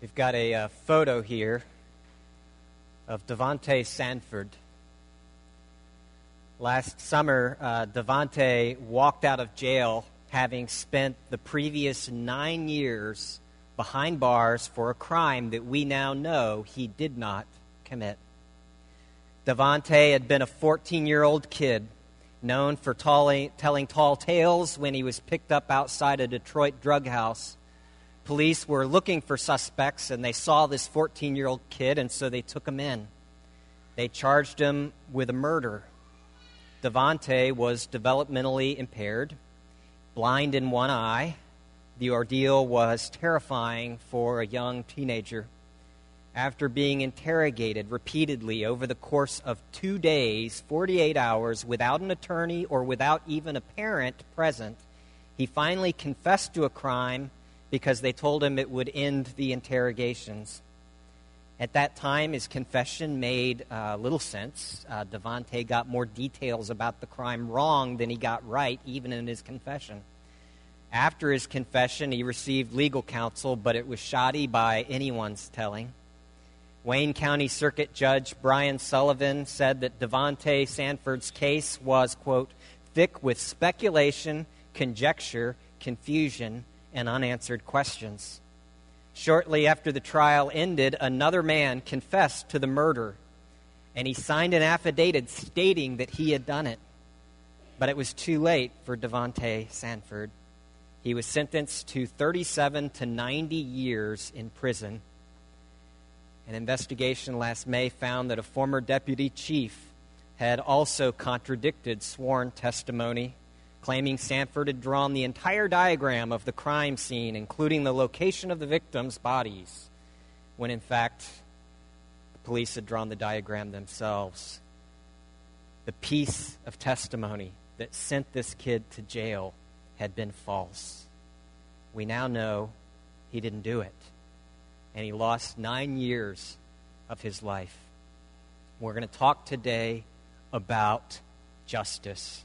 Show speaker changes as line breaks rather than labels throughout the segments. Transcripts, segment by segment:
We've got a uh, photo here of Davontae Sanford. Last summer, uh, walked out of jail having spent the previous nine years behind bars for a crime that we now know he did not commit. Davontae had been a 14 year old kid known for tall, telling tall tales when he was picked up outside a Detroit drug house. Police were looking for suspects and they saw this 14 year old kid, and so they took him in. They charged him with a murder. Davontae was developmentally impaired, blind in one eye. The ordeal was terrifying for a young teenager after being interrogated repeatedly over the course of two days, 48 hours, without an attorney or without even a parent present, he finally confessed to a crime because they told him it would end the interrogations. At that time, his confession made uh, little sense. Uh, Davontae got more details about the crime wrong than he got right, even in his confession. After his confession, he received legal counsel, but it was shoddy by anyone's telling. Wayne County Circuit Judge Brian Sullivan said that Davontae Sanford's case was, quote, thick with speculation, conjecture, confusion, and unanswered questions. Shortly after the trial ended, another man confessed to the murder, and he signed an affidavit stating that he had done it. But it was too late for Davontae Sanford. He was sentenced to 37 to 90 years in prison an investigation last May found that a former deputy chief had also contradicted sworn testimony, claiming Sanford had drawn the entire diagram of the crime scene, including the location of the victims' bodies, when in fact the police had drawn the diagram themselves. The piece of testimony that sent this kid to jail had been false. We now know he didn't do it and he lost nine years of his life. We're going to talk today about justice.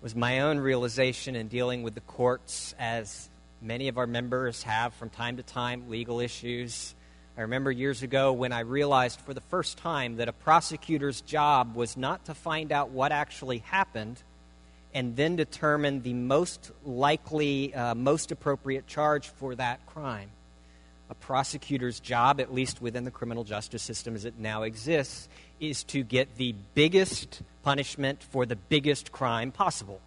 Was my own realization in dealing with the courts, as many of our members have from time to time, legal issues. I remember years ago when I realized for the first time that a prosecutor's job was not to find out what actually happened and then determine the most likely, uh, most appropriate charge for that crime. A prosecutor's job, at least within the criminal justice system as it now exists, is to get the biggest punishment for the biggest crime possible.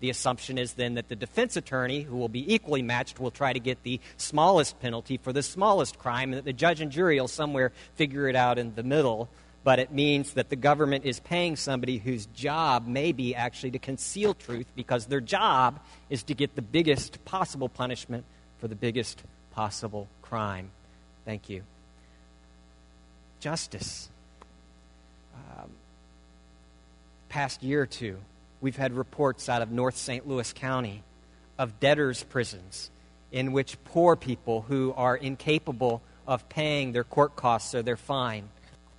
The assumption is then that the defense attorney, who will be equally matched, will try to get the smallest penalty for the smallest crime, and that the judge and jury will somewhere figure it out in the middle but it means that the government is paying somebody whose job may be actually to conceal truth because their job is to get the biggest possible punishment for the biggest possible crime. Thank you. Justice. Um, past year or two, we've had reports out of North St. Louis County of debtors' prisons in which poor people who are incapable of paying their court costs or their fine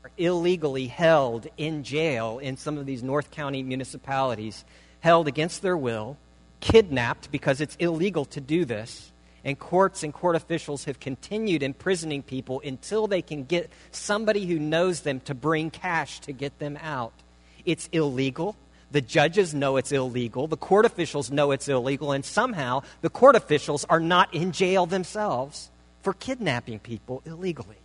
are illegally held in jail in some of these North County municipalities, held against their will, kidnapped because it's illegal to do this. And courts and court officials have continued imprisoning people until they can get somebody who knows them to bring cash to get them out. It's illegal. The judges know it's illegal. The court officials know it's illegal. And somehow the court officials are not in jail themselves for kidnapping people illegally.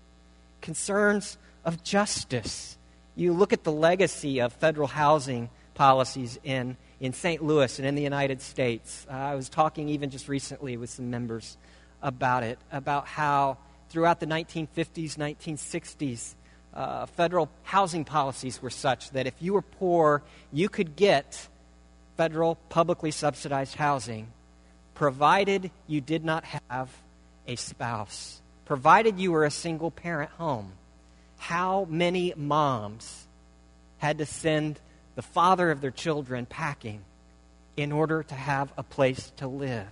Concerns of justice. You look at the legacy of federal housing policies in, in St. Louis and in the United States. Uh, I was talking even just recently with some members about it, about how throughout the 1950s, 1960s, uh, federal housing policies were such that if you were poor, you could get federal publicly subsidized housing provided you did not have a spouse, provided you were a single parent home how many moms had to send the father of their children packing in order to have a place to live.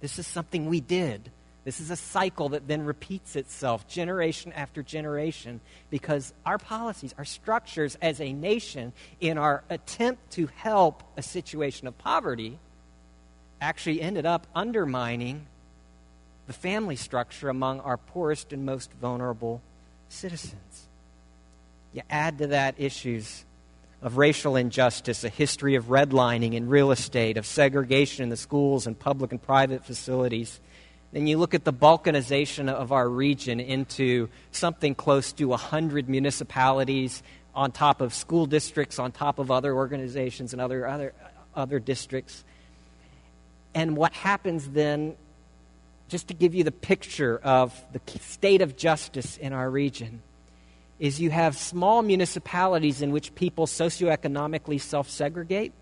This is something we did. This is a cycle that then repeats itself generation after generation because our policies, our structures as a nation, in our attempt to help a situation of poverty, actually ended up undermining the family structure among our poorest and most vulnerable citizens. You add to that issues of racial injustice, a history of redlining in real estate, of segregation in the schools and public and private facilities. Then you look at the balkanization of our region into something close to 100 municipalities on top of school districts, on top of other organizations and other, other, other districts. And what happens then, just to give you the picture of the state of justice in our region, is you have small municipalities in which people socioeconomically self segregate.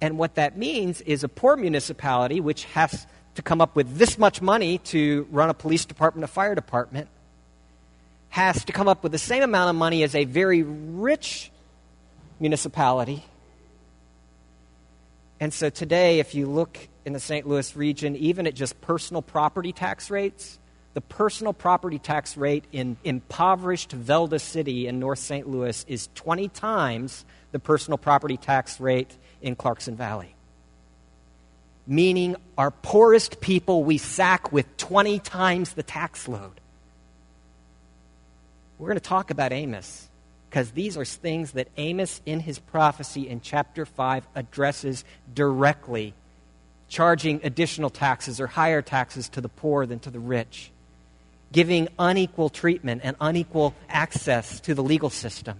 And what that means is a poor municipality, which has to come up with this much money to run a police department, a fire department, has to come up with the same amount of money as a very rich municipality. And so today, if you look in the St. Louis region, even at just personal property tax rates, the personal property tax rate in impoverished Velda City in North St. Louis is 20 times the personal property tax rate in Clarkson Valley. Meaning, our poorest people we sack with 20 times the tax load. We're going to talk about Amos because these are things that Amos, in his prophecy in chapter 5, addresses directly, charging additional taxes or higher taxes to the poor than to the rich giving unequal treatment and unequal access to the legal system.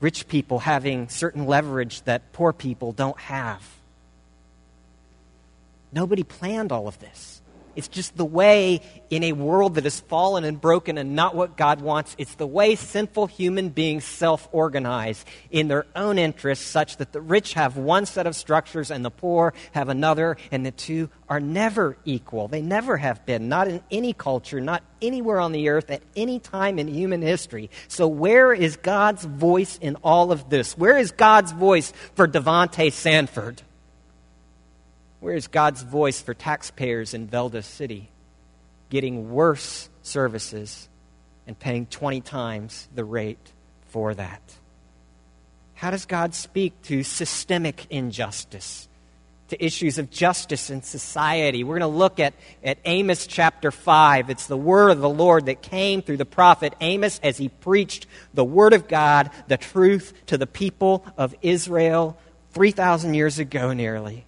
Rich people having certain leverage that poor people don't have. Nobody planned all of this. It's just the way in a world that is fallen and broken and not what God wants. It's the way sinful human beings self organize in their own interests, such that the rich have one set of structures and the poor have another, and the two are never equal. They never have been, not in any culture, not anywhere on the earth at any time in human history. So, where is God's voice in all of this? Where is God's voice for Davontae Sanford? Where is God's voice for taxpayers in Velda City getting worse services and paying 20 times the rate for that? How does God speak to systemic injustice, to issues of justice in society? We're going to look at, at Amos chapter 5. It's the word of the Lord that came through the prophet Amos as he preached the word of God, the truth to the people of Israel 3,000 years ago nearly.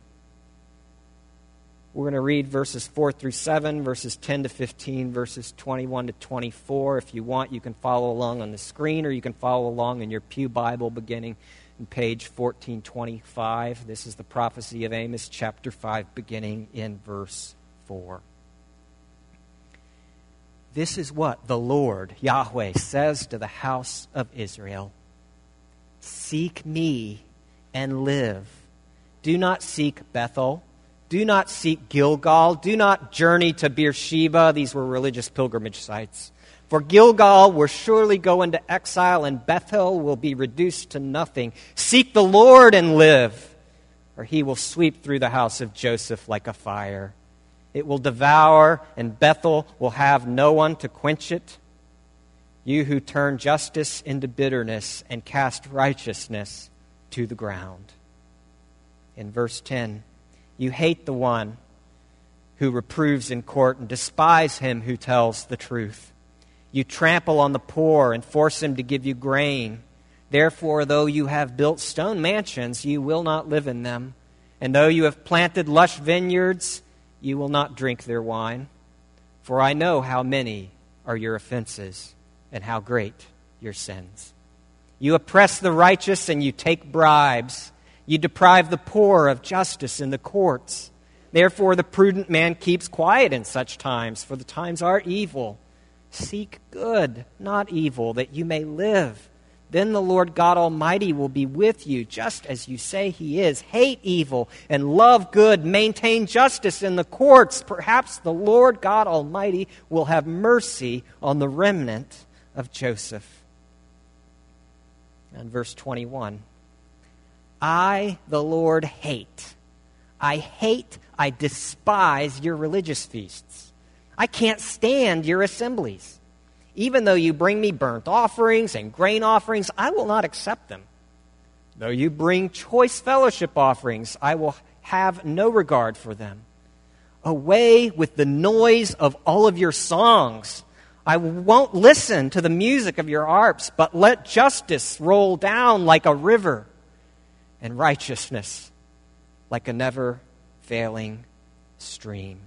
We're going to read verses 4 through 7, verses 10 to 15, verses 21 to 24. If you want, you can follow along on the screen or you can follow along in your Pew Bible beginning in page 1425. This is the prophecy of Amos, chapter 5, beginning in verse 4. This is what the Lord, Yahweh, says to the house of Israel Seek me and live. Do not seek Bethel do not seek Gilgal. Do not journey to Beersheba. These were religious pilgrimage sites. For Gilgal will surely go into exile, and Bethel will be reduced to nothing. Seek the Lord and live, or he will sweep through the house of Joseph like a fire. It will devour, and Bethel will have no one to quench it. You who turn justice into bitterness and cast righteousness to the ground. In verse 10, you hate the one who reproves in court and despise him who tells the truth. You trample on the poor and force him to give you grain. Therefore, though you have built stone mansions, you will not live in them. And though you have planted lush vineyards, you will not drink their wine. For I know how many are your offenses and how great your sins. You oppress the righteous and you take bribes. You deprive the poor of justice in the courts. Therefore, the prudent man keeps quiet in such times, for the times are evil. Seek good, not evil, that you may live. Then the Lord God Almighty will be with you, just as you say He is. Hate evil and love good. Maintain justice in the courts. Perhaps the Lord God Almighty will have mercy on the remnant of Joseph. And verse 21 I, the Lord, hate. I hate, I despise your religious feasts. I can't stand your assemblies. Even though you bring me burnt offerings and grain offerings, I will not accept them. Though you bring choice fellowship offerings, I will have no regard for them. Away with the noise of all of your songs. I won't listen to the music of your harps, but let justice roll down like a river and righteousness like a never failing stream.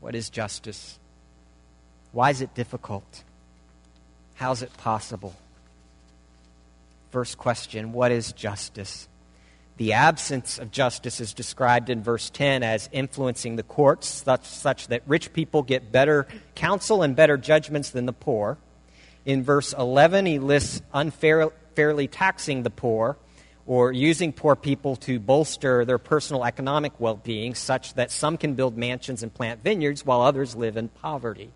What is justice? Why is it difficult? How's it possible? First question What is justice? The absence of justice is described in verse 10 as influencing the courts, such, such that rich people get better counsel and better judgments than the poor. In verse 11, he lists unfairly taxing the poor or using poor people to bolster their personal economic well being, such that some can build mansions and plant vineyards while others live in poverty.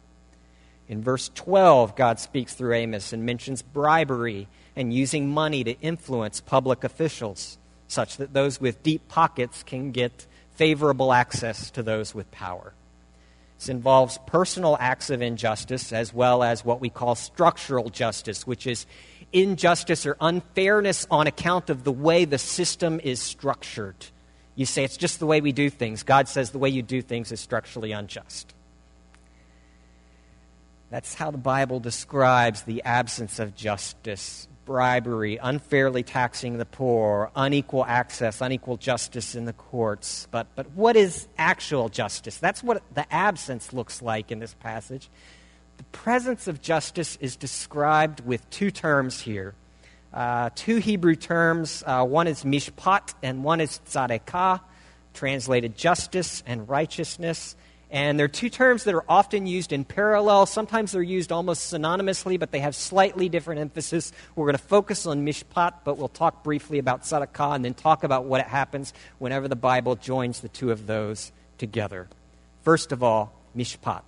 In verse 12, God speaks through Amos and mentions bribery and using money to influence public officials, such that those with deep pockets can get favorable access to those with power. This involves personal acts of injustice as well as what we call structural justice, which is injustice or unfairness on account of the way the system is structured. You say it's just the way we do things. God says the way you do things is structurally unjust. That's how the Bible describes the absence of justice bribery, unfairly taxing the poor, unequal access, unequal justice in the courts. But, but what is actual justice? That's what the absence looks like in this passage. The presence of justice is described with two terms here. Uh, two Hebrew terms. Uh, one is mishpat and one is tzadakah, translated justice and righteousness. And they're two terms that are often used in parallel. Sometimes they're used almost synonymously, but they have slightly different emphasis. We're going to focus on mishpat, but we'll talk briefly about tzadakah and then talk about what happens whenever the Bible joins the two of those together. First of all, mishpat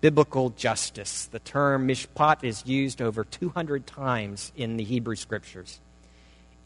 biblical justice. The term mishpat is used over 200 times in the Hebrew scriptures.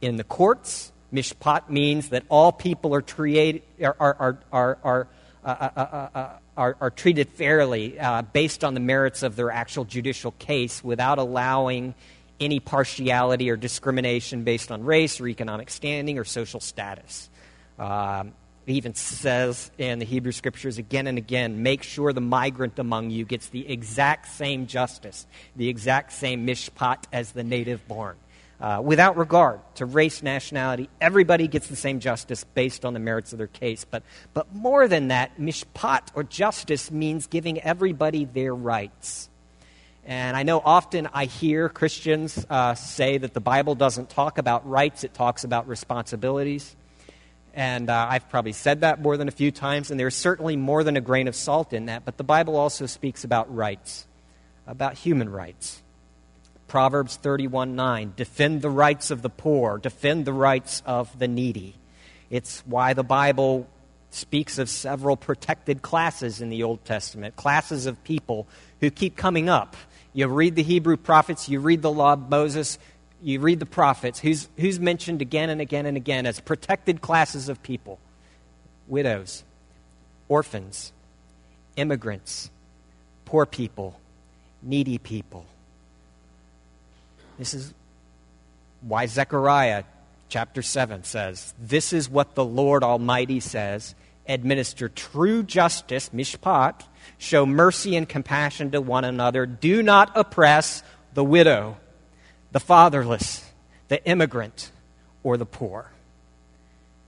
In the courts, mishpat means that all people are, treated, are, are, are, are, Uh, uh, uh, are, are treated fairly based on the merits of their actual judicial case without allowing any partiality or discrimination based on race or economic standing or social status. Um, it even says in the Hebrew scriptures again and again make sure the migrant among you gets the exact same justice, the exact same mishpat as the native born. Uh, without regard to race, nationality, everybody gets the same justice based on the merits of their case. But, but more than that, mishpat or justice means giving everybody their rights. And I know often I hear Christians uh, say that the Bible doesn't talk about rights, it talks about responsibilities. And uh, I've probably said that more than a few times, and there's certainly more than a grain of salt in that. But the Bible also speaks about rights, about human rights. Proverbs 31 9, defend the rights of the poor, defend the rights of the needy. It's why the Bible speaks of several protected classes in the Old Testament, classes of people who keep coming up. You read the Hebrew prophets, you read the law of Moses, you read the prophets, who's, who's mentioned again and again and again as protected classes of people widows, orphans, immigrants, poor people, needy people. This is why Zechariah chapter 7 says, This is what the Lord Almighty says administer true justice, mishpat, show mercy and compassion to one another, do not oppress the widow the fatherless, the immigrant, or the poor.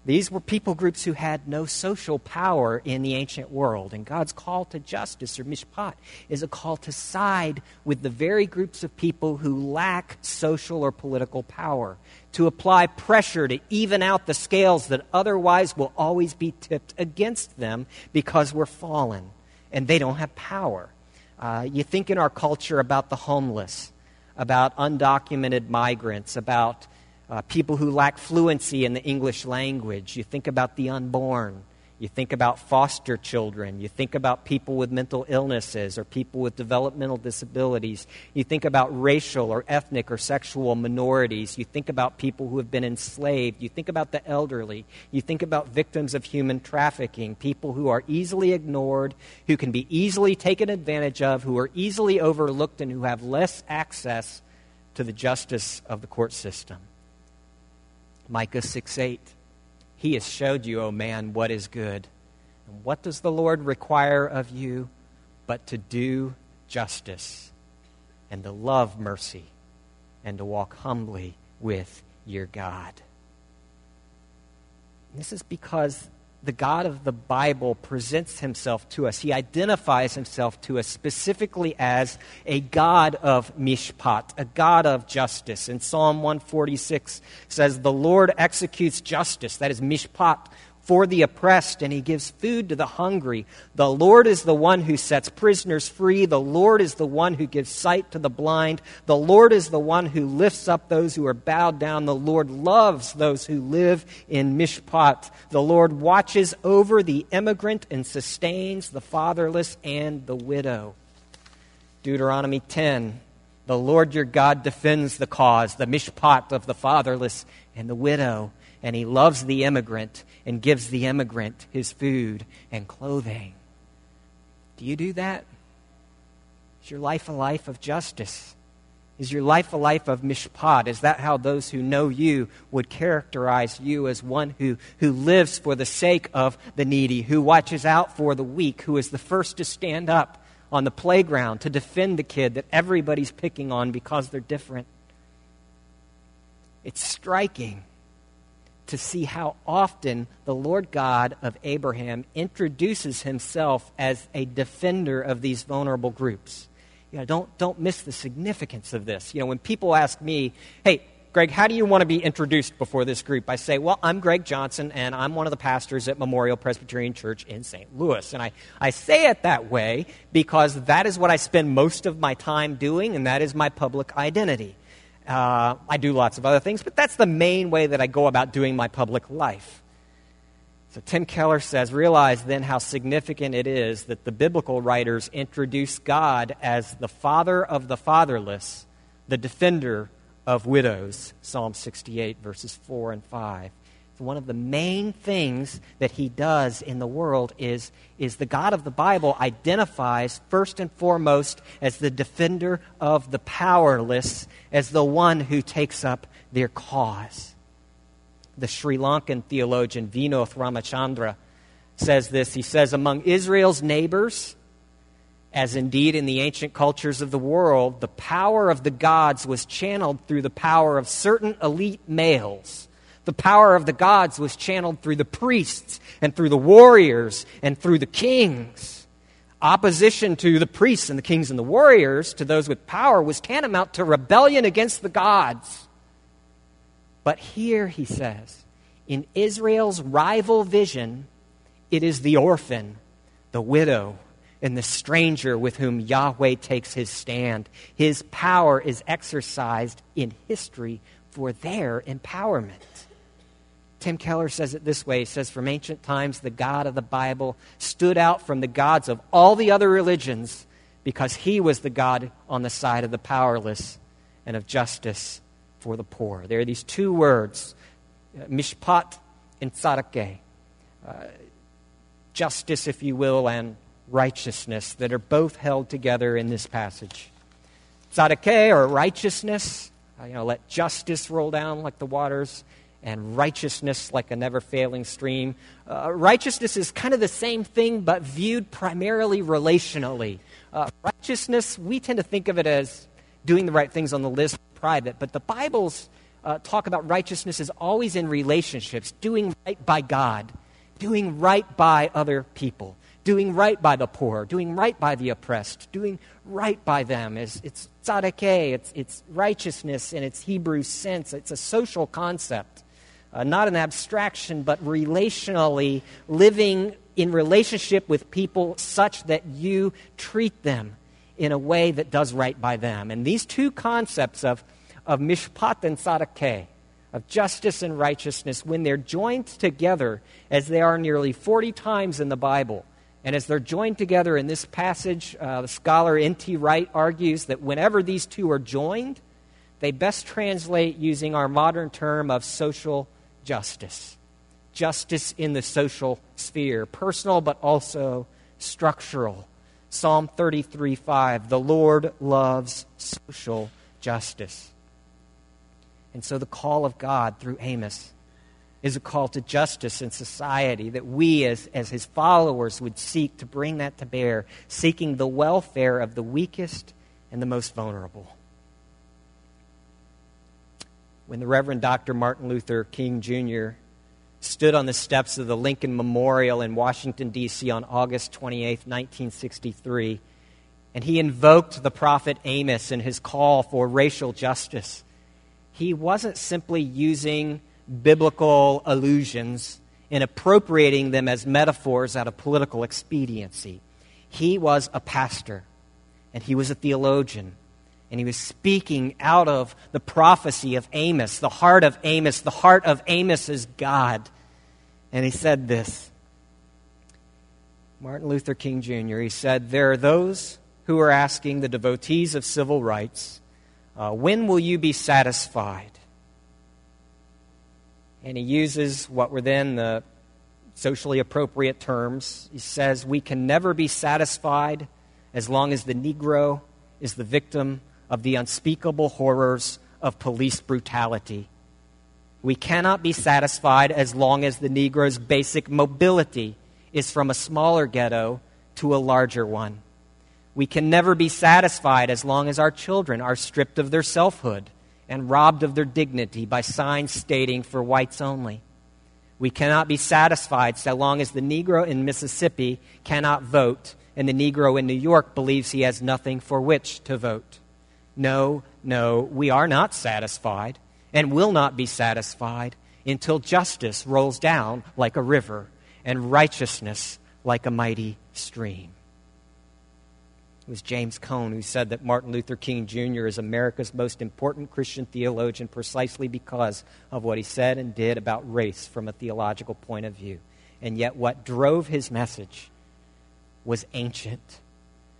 These were people groups who had no social power in the ancient world. And God's call to justice, or mishpat, is a call to side with the very groups of people who lack social or political power, to apply pressure to even out the scales that otherwise will always be tipped against them because we're fallen and they don't have power. Uh, you think in our culture about the homeless about undocumented migrants, about uh, people who lack fluency in the English language. You think about the unborn. You think about foster children. You think about people with mental illnesses or people with developmental disabilities. You think about racial or ethnic or sexual minorities. You think about people who have been enslaved. You think about the elderly. You think about victims of human trafficking, people who are easily ignored, who can be easily taken advantage of, who are easily overlooked, and who have less access to the justice of the court system. Micah 6 8. He has showed you, O oh man, what is good. And what does the Lord require of you but to do justice and to love mercy and to walk humbly with your God? This is because the God of the Bible presents himself to us. He identifies himself to us specifically as a God of mishpat, a God of justice. In Psalm 146 says, The Lord executes justice, that is mishpat, for the oppressed, and he gives food to the hungry. The Lord is the one who sets prisoners free. The Lord is the one who gives sight to the blind. The Lord is the one who lifts up those who are bowed down. The Lord loves those who live in mishpat. The Lord watches over the immigrant and sustains the fatherless and the widow. Deuteronomy 10 The Lord your God defends the cause, the mishpat of the fatherless and the widow and he loves the immigrant and gives the immigrant his food and clothing. Do you do that? Is your life a life of justice? Is your life a life of mishpat? Is that how those who know you would characterize you as one who, who lives for the sake of the needy, who watches out for the weak, who is the first to stand up on the playground to defend the kid that everybody's picking on because they're different? It's striking to see how often the Lord God of Abraham introduces himself as a defender of these vulnerable groups. You know, don't, don't miss the significance of this. You know, when people ask me, hey, Greg, how do you want to be introduced before this group? I say, well, I'm Greg Johnson, and I'm one of the pastors at Memorial Presbyterian Church in St. Louis. And I, I say it that way because that is what I spend most of my time doing, and that is my public identity. Uh, I do lots of other things, but that's the main way that I go about doing my public life. So Tim Keller says, realize then how significant it is that the biblical writers introduce God as the father of the fatherless, the defender of widows. Psalm 68, verses 4 and 5 one of the main things that he does in the world is, is the God of the Bible identifies first and foremost as the defender of the powerless, as the one who takes up their cause. The Sri Lankan theologian Vinoth Ramachandra says this. He says, Among Israel's neighbors, as indeed in the ancient cultures of the world, the power of the gods was channeled through the power of certain elite males the power of the gods was channeled through the priests and through the warriors and through the kings. Opposition to the priests and the kings and the warriors, to those with power, was tantamount to rebellion against the gods. But here, he says, in Israel's rival vision, it is the orphan, the widow, and the stranger with whom Yahweh takes his stand. His power is exercised in history for their empowerment. Tim Keller says it this way He says, From ancient times, the God of the Bible stood out from the gods of all the other religions because he was the God on the side of the powerless and of justice for the poor. There are these two words, uh, mishpat and tzadakeh, uh, justice, if you will, and righteousness, that are both held together in this passage. Tzadakeh, or righteousness, uh, you know, let justice roll down like the waters and righteousness like a never failing stream. Uh, righteousness is kind of the same thing, but viewed primarily relationally. Uh, righteousness, we tend to think of it as doing the right things on the list private, but the Bible's uh, talk about righteousness is always in relationships, doing right by God, doing right by other people, doing right by the poor, doing right by the oppressed, doing right by them. It's, it's tzadakeh, it's, it's righteousness in its Hebrew sense, it's a social concept uh, not an abstraction, but relationally living in relationship with people such that you treat them in a way that does right by them. And these two concepts of, of mishpat and tzadakeh, of justice and righteousness, when they're joined together, as they are nearly 40 times in the Bible, and as they're joined together in this passage, uh, the scholar N.T. Wright argues that whenever these two are joined, they best translate using our modern term of social justice. Justice in the social sphere, personal but also structural. Psalm 33 5, the Lord loves social justice. And so the call of God through Amos is a call to justice in society, that we as, as his followers would seek to bring that to bear, seeking the welfare of the weakest and the most vulnerable. When the Reverend Dr. Martin Luther King Jr. stood on the steps of the Lincoln Memorial in Washington, D.C. on August 28, 1963, and he invoked the prophet Amos in his call for racial justice, he wasn't simply using biblical allusions and appropriating them as metaphors out of political expediency. He was a pastor and he was a theologian. And he was speaking out of the prophecy of Amos, the heart of Amos. The heart of Amos is God. And he said this Martin Luther King Jr., he said, There are those who are asking the devotees of civil rights, uh, When will you be satisfied? and he uses what were then the socially appropriate terms. He says, We can never be satisfied as long as the Negro is the victim of the unspeakable horrors of police brutality. We cannot be satisfied as long as the Negro's basic mobility is from a smaller ghetto to a larger one. We can never be satisfied as long as our children are stripped of their selfhood and robbed of their dignity by signs stating for whites only. We cannot be satisfied so long as the Negro in Mississippi cannot vote and the Negro in New York believes he has nothing for which to vote. No, no, we are not satisfied and will not be satisfied until justice rolls down like a river and righteousness like a mighty stream. It was James Cone who said that Martin Luther King Jr. is America's most important Christian theologian precisely because of what he said and did about race from a theological point of view. And yet, what drove his message was ancient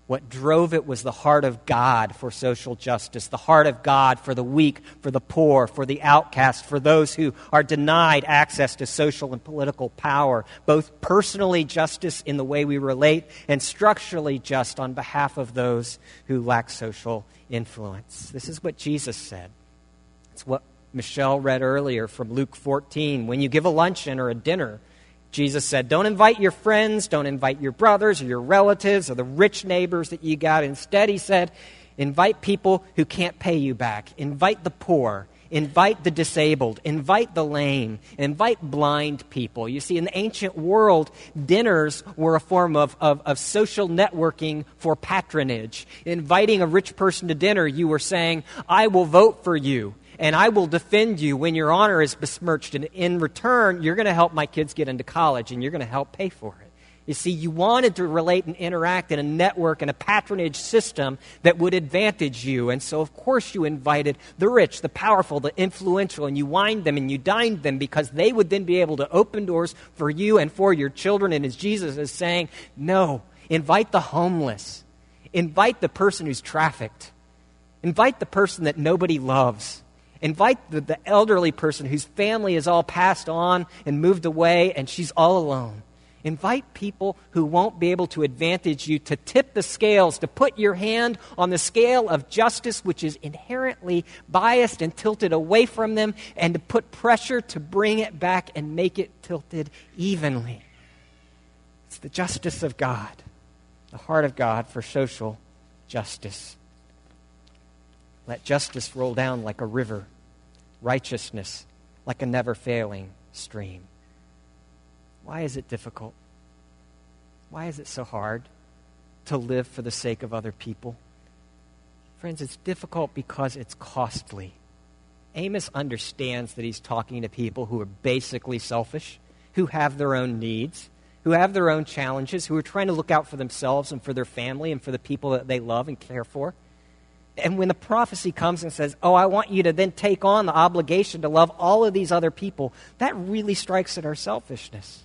what drove it was the heart of God for social justice, the heart of God for the weak, for the poor, for the outcast, for those who are denied access to social and political power, both personally justice in the way we relate and structurally just on behalf of those who lack social influence. This is what Jesus said. It's what Michelle read earlier from Luke 14. When you give a luncheon or a dinner, Jesus said, Don't invite your friends, don't invite your brothers or your relatives or the rich neighbors that you got. Instead, he said, Invite people who can't pay you back. Invite the poor. Invite the disabled. Invite the lame. Invite blind people. You see, in the ancient world, dinners were a form of, of, of social networking for patronage. Inviting a rich person to dinner, you were saying, I will vote for you and I will defend you when your honor is besmirched. And in return, you're going to help my kids get into college, and you're going to help pay for it. You see, you wanted to relate and interact in a network and a patronage system that would advantage you. And so, of course, you invited the rich, the powerful, the influential, and you wined them and you dined them because they would then be able to open doors for you and for your children. And as Jesus is saying, no, invite the homeless, invite the person who's trafficked, invite the person that nobody loves. Invite the, the elderly person whose family is all passed on and moved away and she's all alone. Invite people who won't be able to advantage you to tip the scales, to put your hand on the scale of justice, which is inherently biased and tilted away from them, and to put pressure to bring it back and make it tilted evenly. It's the justice of God, the heart of God for social justice. Let justice roll down like a river righteousness like a never failing stream. Why is it difficult? Why is it so hard to live for the sake of other people? Friends, it's difficult because it's costly. Amos understands that he's talking to people who are basically selfish, who have their own needs, who have their own challenges, who are trying to look out for themselves and for their family and for the people that they love and care for. And when the prophecy comes and says, Oh, I want you to then take on the obligation to love all of these other people, that really strikes at our selfishness.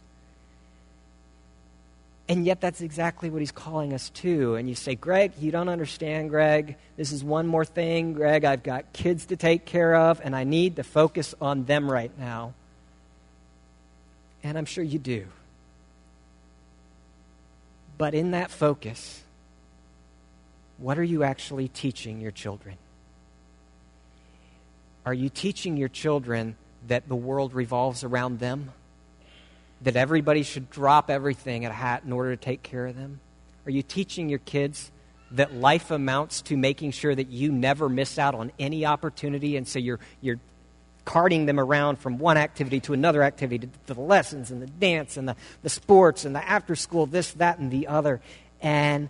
And yet, that's exactly what he's calling us to. And you say, Greg, you don't understand, Greg. This is one more thing. Greg, I've got kids to take care of, and I need to focus on them right now. And I'm sure you do. But in that focus, what are you actually teaching your children? Are you teaching your children that the world revolves around them? That everybody should drop everything at a hat in order to take care of them? Are you teaching your kids that life amounts to making sure that you never miss out on any opportunity, and so you're, you're carting them around from one activity to another activity, to, to the lessons and the dance and the, the sports and the after school, this, that, and the other, and,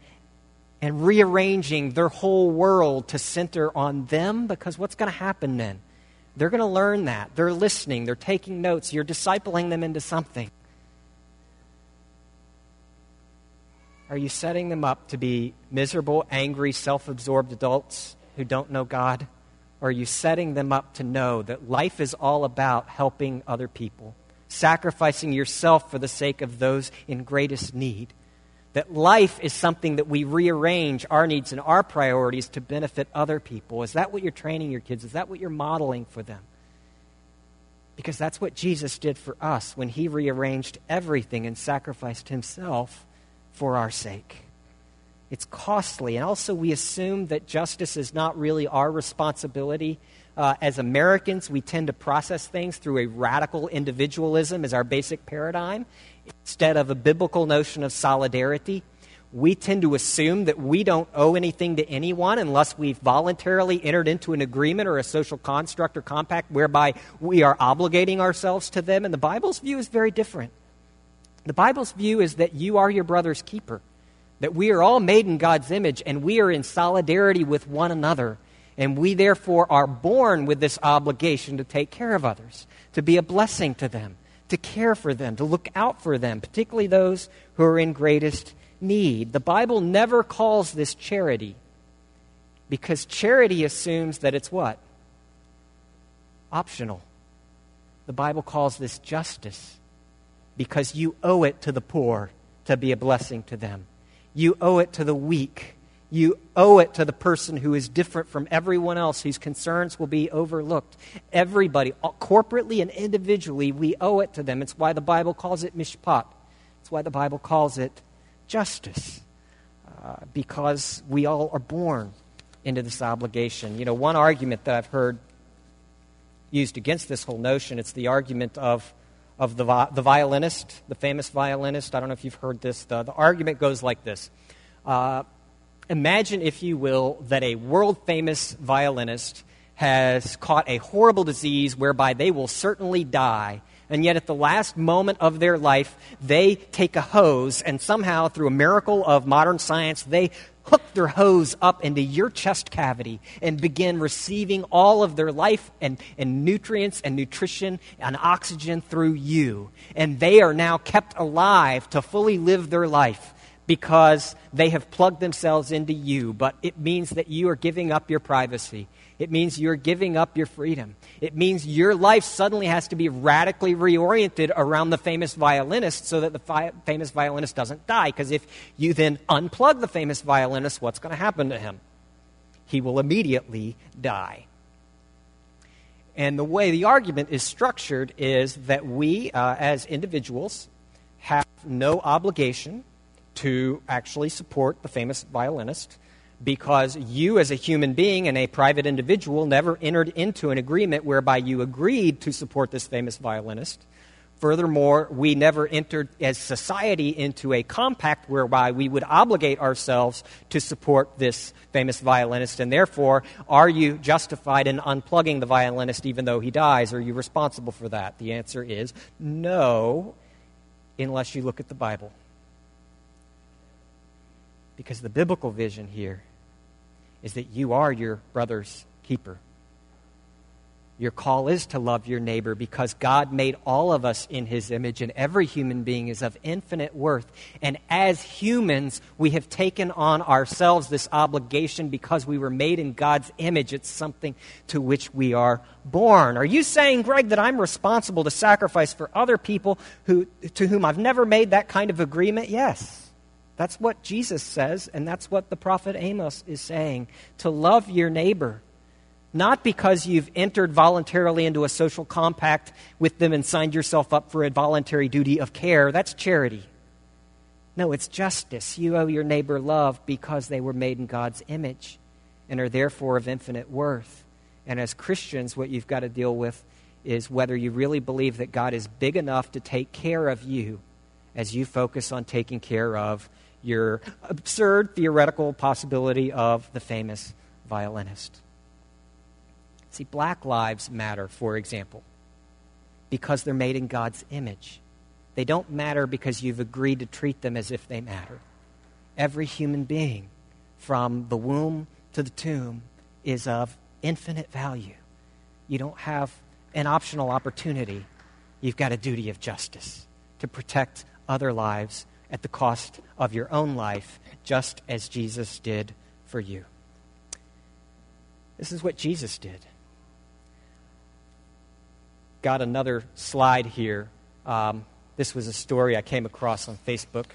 and rearranging their whole world to center on them, because what's going to happen then? They're going to learn that. They're listening, they're taking notes, you're discipling them into something. Are you setting them up to be miserable, angry, self absorbed adults who don't know God? Or are you setting them up to know that life is all about helping other people, sacrificing yourself for the sake of those in greatest need? That life is something that we rearrange our needs and our priorities to benefit other people. Is that what you're training your kids? Is that what you're modeling for them? Because that's what Jesus did for us when he rearranged everything and sacrificed himself for our sake. It's costly. And also, we assume that justice is not really our responsibility. Uh, as Americans, we tend to process things through a radical individualism as our basic paradigm instead of a biblical notion of solidarity. We tend to assume that we don't owe anything to anyone unless we've voluntarily entered into an agreement or a social construct or compact whereby we are obligating ourselves to them. And the Bible's view is very different. The Bible's view is that you are your brother's keeper, that we are all made in God's image and we are in solidarity with one another. And we therefore are born with this obligation to take care of others, to be a blessing to them, to care for them, to look out for them, particularly those who are in greatest need. The Bible never calls this charity because charity assumes that it's what? Optional. The Bible calls this justice because you owe it to the poor to be a blessing to them. You owe it to the weak. You owe it to the person who is different from everyone else, whose concerns will be overlooked. Everybody, corporately and individually, we owe it to them. It's why the Bible calls it mishpat. It's why the Bible calls it justice, uh, because we all are born into this obligation. You know, one argument that I've heard used against this whole notion, it's the argument of of the, the violinist, the famous violinist. I don't know if you've heard this. The, the argument goes like this uh, Imagine, if you will, that a world famous violinist has caught a horrible disease whereby they will certainly die. And yet, at the last moment of their life, they take a hose and somehow, through a miracle of modern science, they hook their hose up into your chest cavity and begin receiving all of their life and, and nutrients and nutrition and oxygen through you. And they are now kept alive to fully live their life because they have plugged themselves into you. But it means that you are giving up your privacy. It means you're giving up your freedom. It means your life suddenly has to be radically reoriented around the famous violinist so that the fi- famous violinist doesn't die. Because if you then unplug the famous violinist, what's going to happen to him? He will immediately die. And the way the argument is structured is that we, uh, as individuals, have no obligation to actually support the famous violinist because you, as a human being and a private individual, never entered into an agreement whereby you agreed to support this famous violinist. Furthermore, we never entered as society into a compact whereby we would obligate ourselves to support this famous violinist, and therefore, are you justified in unplugging the violinist even though he dies? Are you responsible for that? The answer is no, unless you look at the Bible. Because the biblical vision here is that you are your brother's keeper. Your call is to love your neighbor because God made all of us in his image, and every human being is of infinite worth. And as humans, we have taken on ourselves this obligation because we were made in God's image. It's something to which we are born. Are you saying, Greg, that I'm responsible to sacrifice for other people who, to whom I've never made that kind of agreement? Yes. That's what Jesus says, and that's what the prophet Amos is saying to love your neighbor. Not because you've entered voluntarily into a social compact with them and signed yourself up for a voluntary duty of care. That's charity. No, it's justice. You owe your neighbor love because they were made in God's image and are therefore of infinite worth. And as Christians, what you've got to deal with is whether you really believe that God is big enough to take care of you as you focus on taking care of your absurd theoretical possibility of the famous violinist. See, black lives matter, for example, because they're made in God's image. They don't matter because you've agreed to treat them as if they matter. Every human being, from the womb to the tomb, is of infinite value. You don't have an optional opportunity, you've got a duty of justice to protect other lives at the cost of your own life, just as Jesus did for you. This is what Jesus did. Got another slide here. Um, this was a story I came across on Facebook.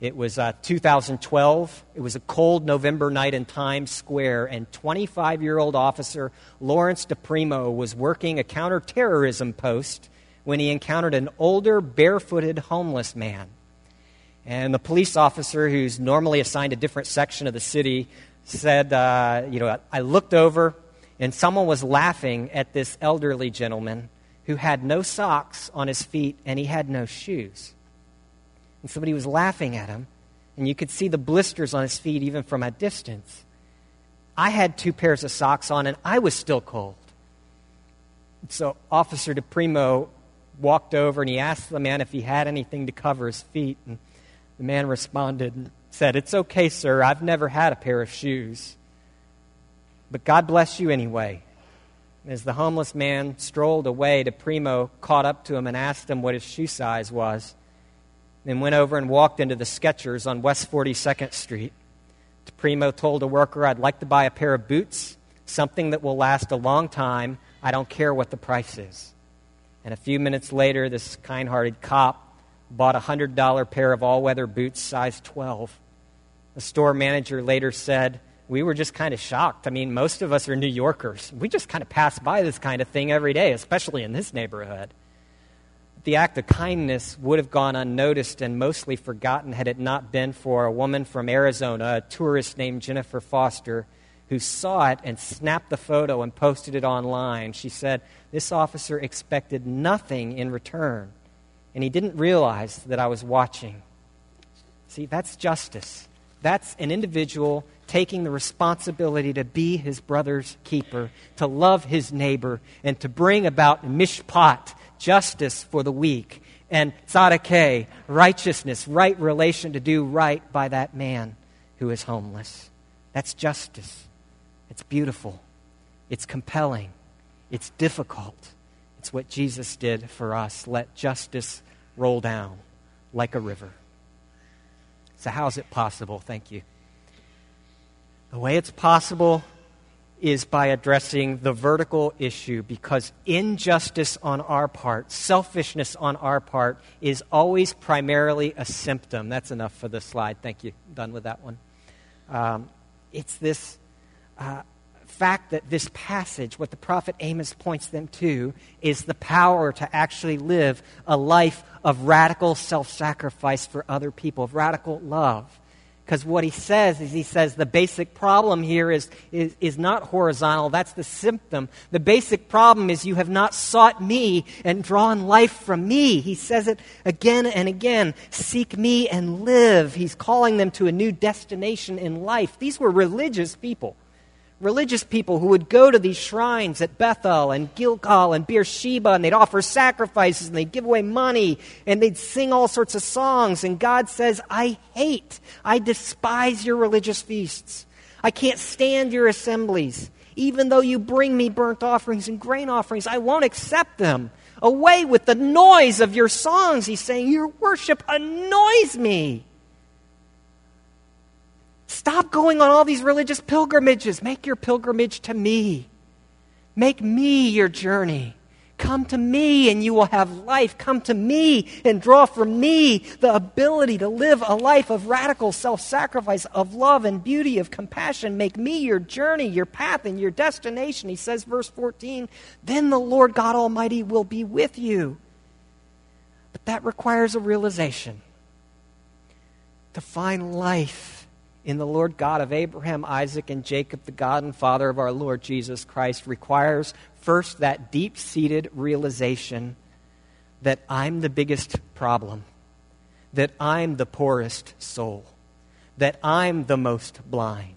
It was uh, 2012. It was a cold November night in Times Square, and 25 year old officer Lawrence DePrimo was working a counterterrorism post when he encountered an older, barefooted homeless man. And the police officer, who's normally assigned a different section of the city, said, uh, You know, I looked over, and someone was laughing at this elderly gentleman who had no socks on his feet and he had no shoes. And somebody was laughing at him, and you could see the blisters on his feet even from a distance. I had two pairs of socks on, and I was still cold. So Officer DePrimo walked over and he asked the man if he had anything to cover his feet. And the man responded and said, It's okay, sir. I've never had a pair of shoes. But God bless you anyway. As the homeless man strolled away, DePrimo caught up to him and asked him what his shoe size was. Then went over and walked into the Skechers on West 42nd Street. DePrimo told a worker, I'd like to buy a pair of boots, something that will last a long time. I don't care what the price is. And a few minutes later, this kind hearted cop bought a $100 pair of all weather boots, size 12. The store manager later said, We were just kind of shocked. I mean, most of us are New Yorkers. We just kind of pass by this kind of thing every day, especially in this neighborhood. The act of kindness would have gone unnoticed and mostly forgotten had it not been for a woman from Arizona, a tourist named Jennifer Foster who saw it and snapped the photo and posted it online. She said, This officer expected nothing in return, and he didn't realize that I was watching. See, that's justice. That's an individual taking the responsibility to be his brother's keeper, to love his neighbor, and to bring about mishpat, justice for the weak, and tzedakah, righteousness, right relation to do right by that man who is homeless. That's justice. It's beautiful. It's compelling. It's difficult. It's what Jesus did for us. Let justice roll down like a river. So, how is it possible? Thank you. The way it's possible is by addressing the vertical issue because injustice on our part, selfishness on our part, is always primarily a symptom. That's enough for the slide. Thank you. Done with that one. Um, it's this uh, fact that this passage, what the prophet Amos points them to, is the power to actually live a life of radical self sacrifice for other people, of radical love. Because what he says is he says the basic problem here is, is, is not horizontal, that's the symptom. The basic problem is you have not sought me and drawn life from me. He says it again and again seek me and live. He's calling them to a new destination in life. These were religious people religious people who would go to these shrines at Bethel and Gilgal and Beersheba and they'd offer sacrifices and they'd give away money and they'd sing all sorts of songs. And God says, I hate, I despise your religious feasts. I can't stand your assemblies. Even though you bring me burnt offerings and grain offerings, I won't accept them. Away with the noise of your songs. He's saying, Your worship annoys me. Stop going on all these religious pilgrimages. Make your pilgrimage to me. Make me your journey. Come to me and you will have life. Come to me and draw from me the ability to live a life of radical self sacrifice, of love and beauty, of compassion. Make me your journey, your path, and your destination. He says, verse 14, then the Lord God Almighty will be with you. But that requires a realization to find life in the Lord God of Abraham, Isaac, and Jacob, the God and Father of our Lord Jesus Christ, requires first that deep seated realization that I'm the biggest problem, that I'm the poorest soul, that I'm the most blind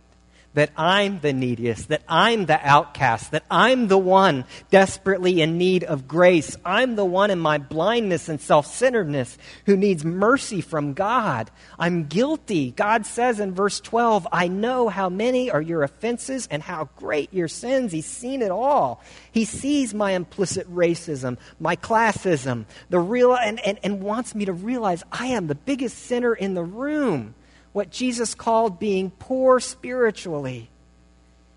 that I'm the neediest, that I'm the outcast, that I'm the one desperately in need of grace. I'm the one in my blindness and self centeredness who needs mercy from God. I'm guilty. God says in verse 12, I know how many are your offenses and how great your sins. He's seen it all. He sees my implicit racism, my classism, the real, and, and, and wants me to realize I am the biggest sinner in the room what Jesus called being poor spiritually.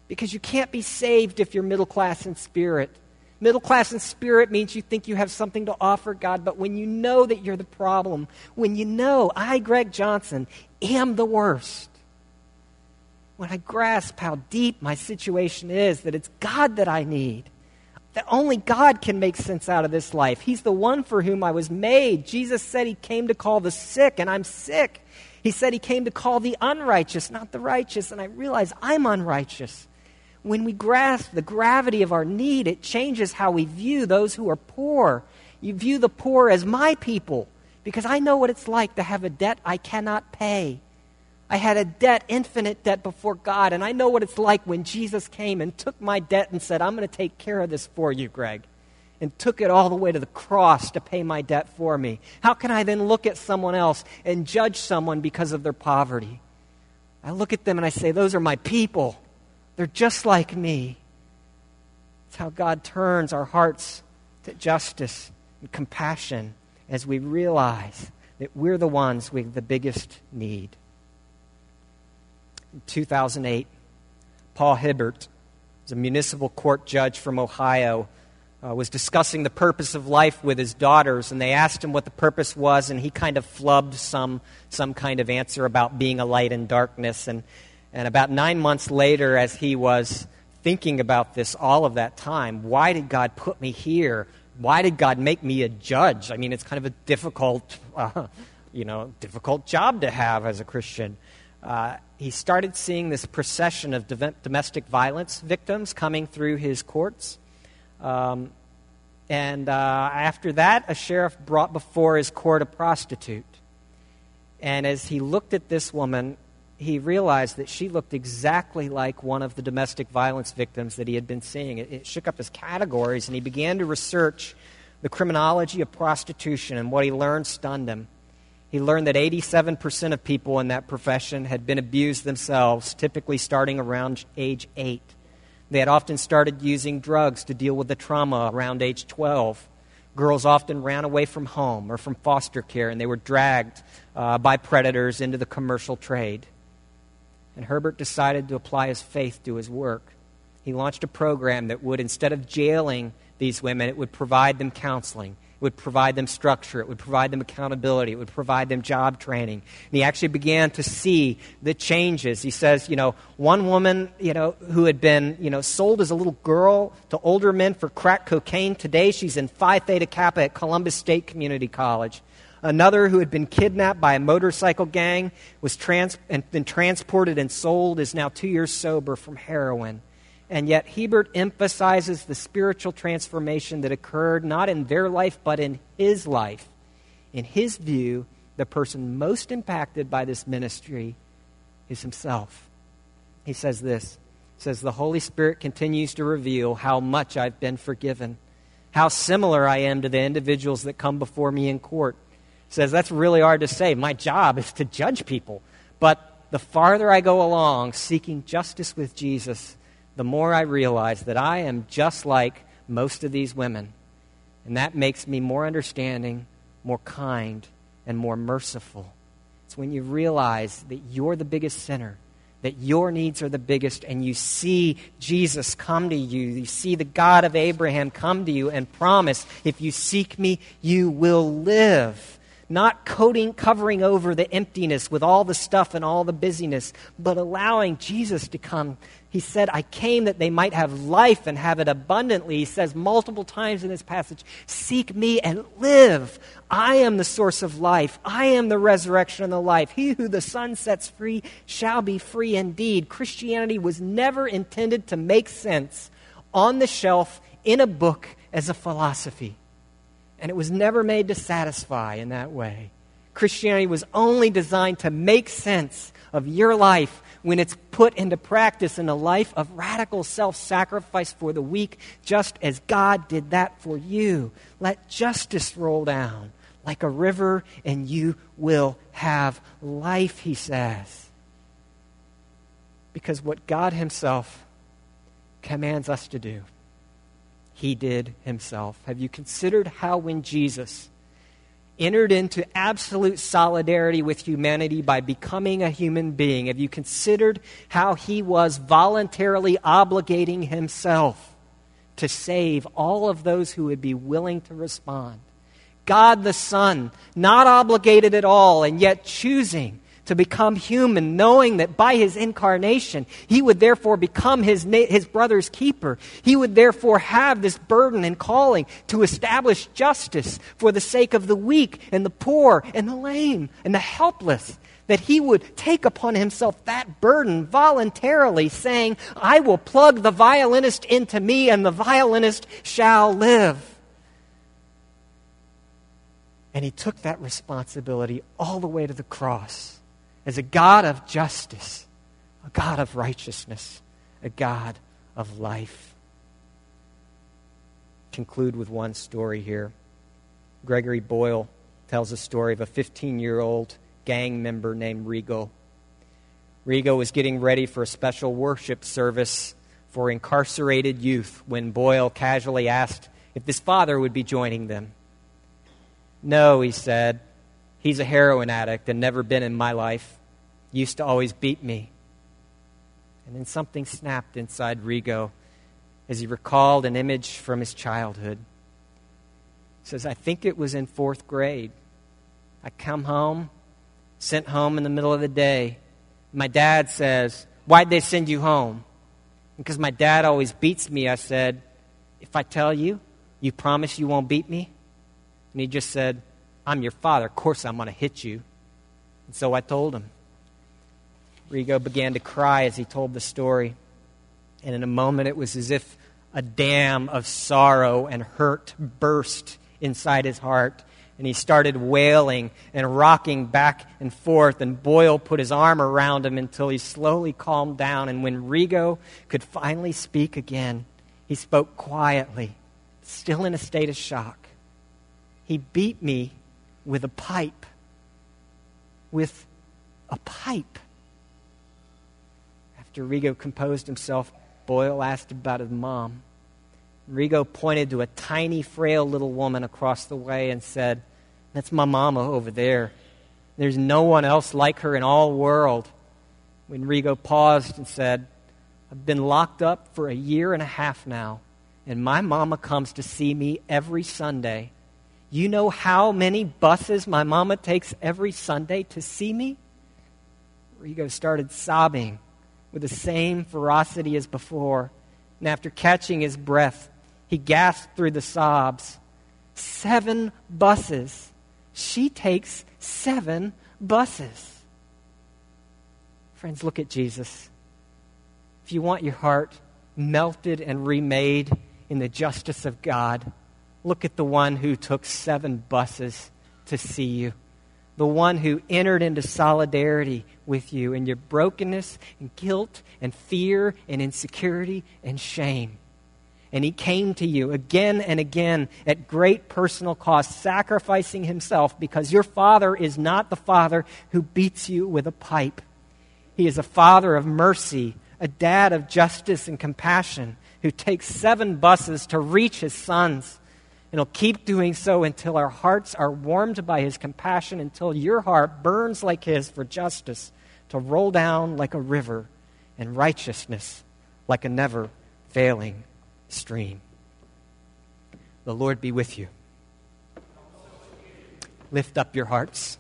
Because you can't be saved if you're middle class in spirit. Middle class in spirit means you think you have something to offer God, but when you know that you're the problem, when you know I, Greg Johnson, am the worst, when I grasp how deep my situation is, that it's God that I need, that only God can make sense out of this life. He's the one for whom I was made. Jesus said he came to call the sick, and I'm sick. He said he came to call the unrighteous, not the righteous. And I realize I'm unrighteous. When we grasp the gravity of our need, it changes how we view those who are poor. You view the poor as my people because I know what it's like to have a debt I cannot pay. I had a debt, infinite debt before God, and I know what it's like when Jesus came and took my debt and said, I'm going to take care of this for you, Greg and took it all the way to the cross to pay my debt for me? How can I then look at someone else and judge someone because of their poverty? I look at them and I say, Those are my people. They're just like me. It's how God turns our hearts to justice and compassion as we realize that we're the ones with the biggest need. In 2008, Paul Herbert was a municipal court judge from Ohio uh, was discussing the purpose of life with his daughters, and they asked him what the purpose was, and he kind of flubbed some, some kind of answer about being a light in darkness. And, and about nine months later, as he was thinking about this all of that time, why did God put me here? Why did God make me a judge? I mean, it's kind of a difficult, uh, you know, difficult job to have as a Christian. Uh, he started seeing this procession of domestic violence victims coming through his courts. Um, and uh, after that, a sheriff brought before his court a prostitute. And as he looked at this woman, he realized that she looked exactly like one of the domestic violence victims that he had been seeing. It, it shook up his categories, and he began to research the criminology of prostitution, and what he learned stunned him. He learned that 87% of people in that profession had been abused themselves, typically starting around age 8. They had often started using drugs to deal with the trauma around age 12. Girls often ran away from home or from foster care, and they were dragged uh, by predators into the commercial trade. And Herbert decided to apply his faith to his work. He launched a program that would, instead of jailing these women, it would provide them counseling. It would provide them structure. It would provide them accountability. It would provide them job training. And he actually began to see the changes. He says, you know, one woman, you know, who had been, you know, sold as a little girl to older men for crack cocaine, today she's in Phi Theta Kappa at Columbus State Community College. Another who had been kidnapped by a motorcycle gang was trans- and been transported and sold is now two years sober from heroin. And yet, Herbert emphasizes the spiritual transformation that occurred not in their life, but in his life. In his view, the person most impacted by this ministry is himself. He says this he says, The Holy Spirit continues to reveal how much I've been forgiven, how similar I am to the individuals that come before me in court. He says, That's really hard to say. My job is to judge people. But the farther I go along seeking justice with Jesus, the more I realize that I am just like most of these women. And that makes me more understanding, more kind, and more merciful. It's when you realize that you're the biggest sinner, that your needs are the biggest, and you see Jesus come to you. You see the God of Abraham come to you and promise, if you seek me, you will live. Not coating, covering over the emptiness with all the stuff and all the busyness, but allowing Jesus to come He said, I came that they might have life and have it abundantly. He says multiple times in this passage, Seek me and live. I am the source of life. I am the resurrection and the life. He who the Son sets free shall be free indeed. Christianity was never intended to make sense on the shelf in a book as a philosophy. And it was never made to satisfy in that way. Christianity was only designed to make sense of your life when it's put into practice in a life of radical self sacrifice for the weak, just as God did that for you. Let justice roll down like a river, and you will have life, he says. Because what God Himself commands us to do, He did Himself. Have you considered how when Jesus entered into absolute solidarity with humanity by becoming a human being? Have you considered how he was voluntarily obligating himself to save all of those who would be willing to respond? God the Son, not obligated at all, and yet choosing to become human, knowing that by his incarnation, he would therefore become his, his brother's keeper. He would therefore have this burden and calling to establish justice for the sake of the weak and the poor and the lame and the helpless. That he would take upon himself that burden voluntarily, saying, I will plug the violinist into me, and the violinist shall live. And he took that responsibility all the way to the cross as a God of justice, a God of righteousness, a God of life. Conclude with one story here. Gregory Boyle tells a story of a 15 year old gang member named Rigo. Rigo was getting ready for a special worship service for incarcerated youth when Boyle casually asked if his father would be joining them. No, he said. He's a heroin addict and never been in my life. Used to always beat me. And then something snapped inside Rigo as he recalled an image from his childhood. He says, I think it was in fourth grade. I come home, sent home in the middle of the day. My dad says, Why'd they send you home? Because my dad always beats me, I said, If I tell you, you promise you won't beat me? And he just said, I'm your father. Of course I'm going to hit you. And so I told him. Rigo began to cry as he told the story. And in a moment, it was as if a dam of sorrow and hurt burst inside his heart. And he started wailing and rocking back and forth. And Boyle put his arm around him until he slowly calmed down. And when Rigo could finally speak again, he spoke quietly, still in a state of shock. He beat me with a pipe. With a pipe. After Rigo composed himself, Boyle asked about his mom. Rigo pointed to a tiny, frail little woman across the way and said, That's my mama over there. There's no one else like her in all the world. When Rigo paused and said, I've been locked up for a year and a half now, and my mama comes to see me every Sunday. You know how many buses my mama takes every Sunday to see me? Rigo started sobbing with the same ferocity as before. And after catching his breath, he gasped through the sobs. Seven buses. She takes seven buses. Friends, look at Jesus. If you want your heart melted and remade in the justice of God, Look at the one who took seven buses to see you, the one who entered into solidarity with you in your brokenness and guilt and fear and insecurity and shame. And he came to you again and again at great personal cost, sacrificing himself because your father is not the father who beats you with a pipe. He is a father of mercy, a dad of justice and compassion who takes seven buses to reach his sons and he'll keep doing so until our hearts are warmed by his compassion, until your heart burns like his for justice to roll down like a river and righteousness like a never failing stream. The Lord be with you. Lift up your hearts.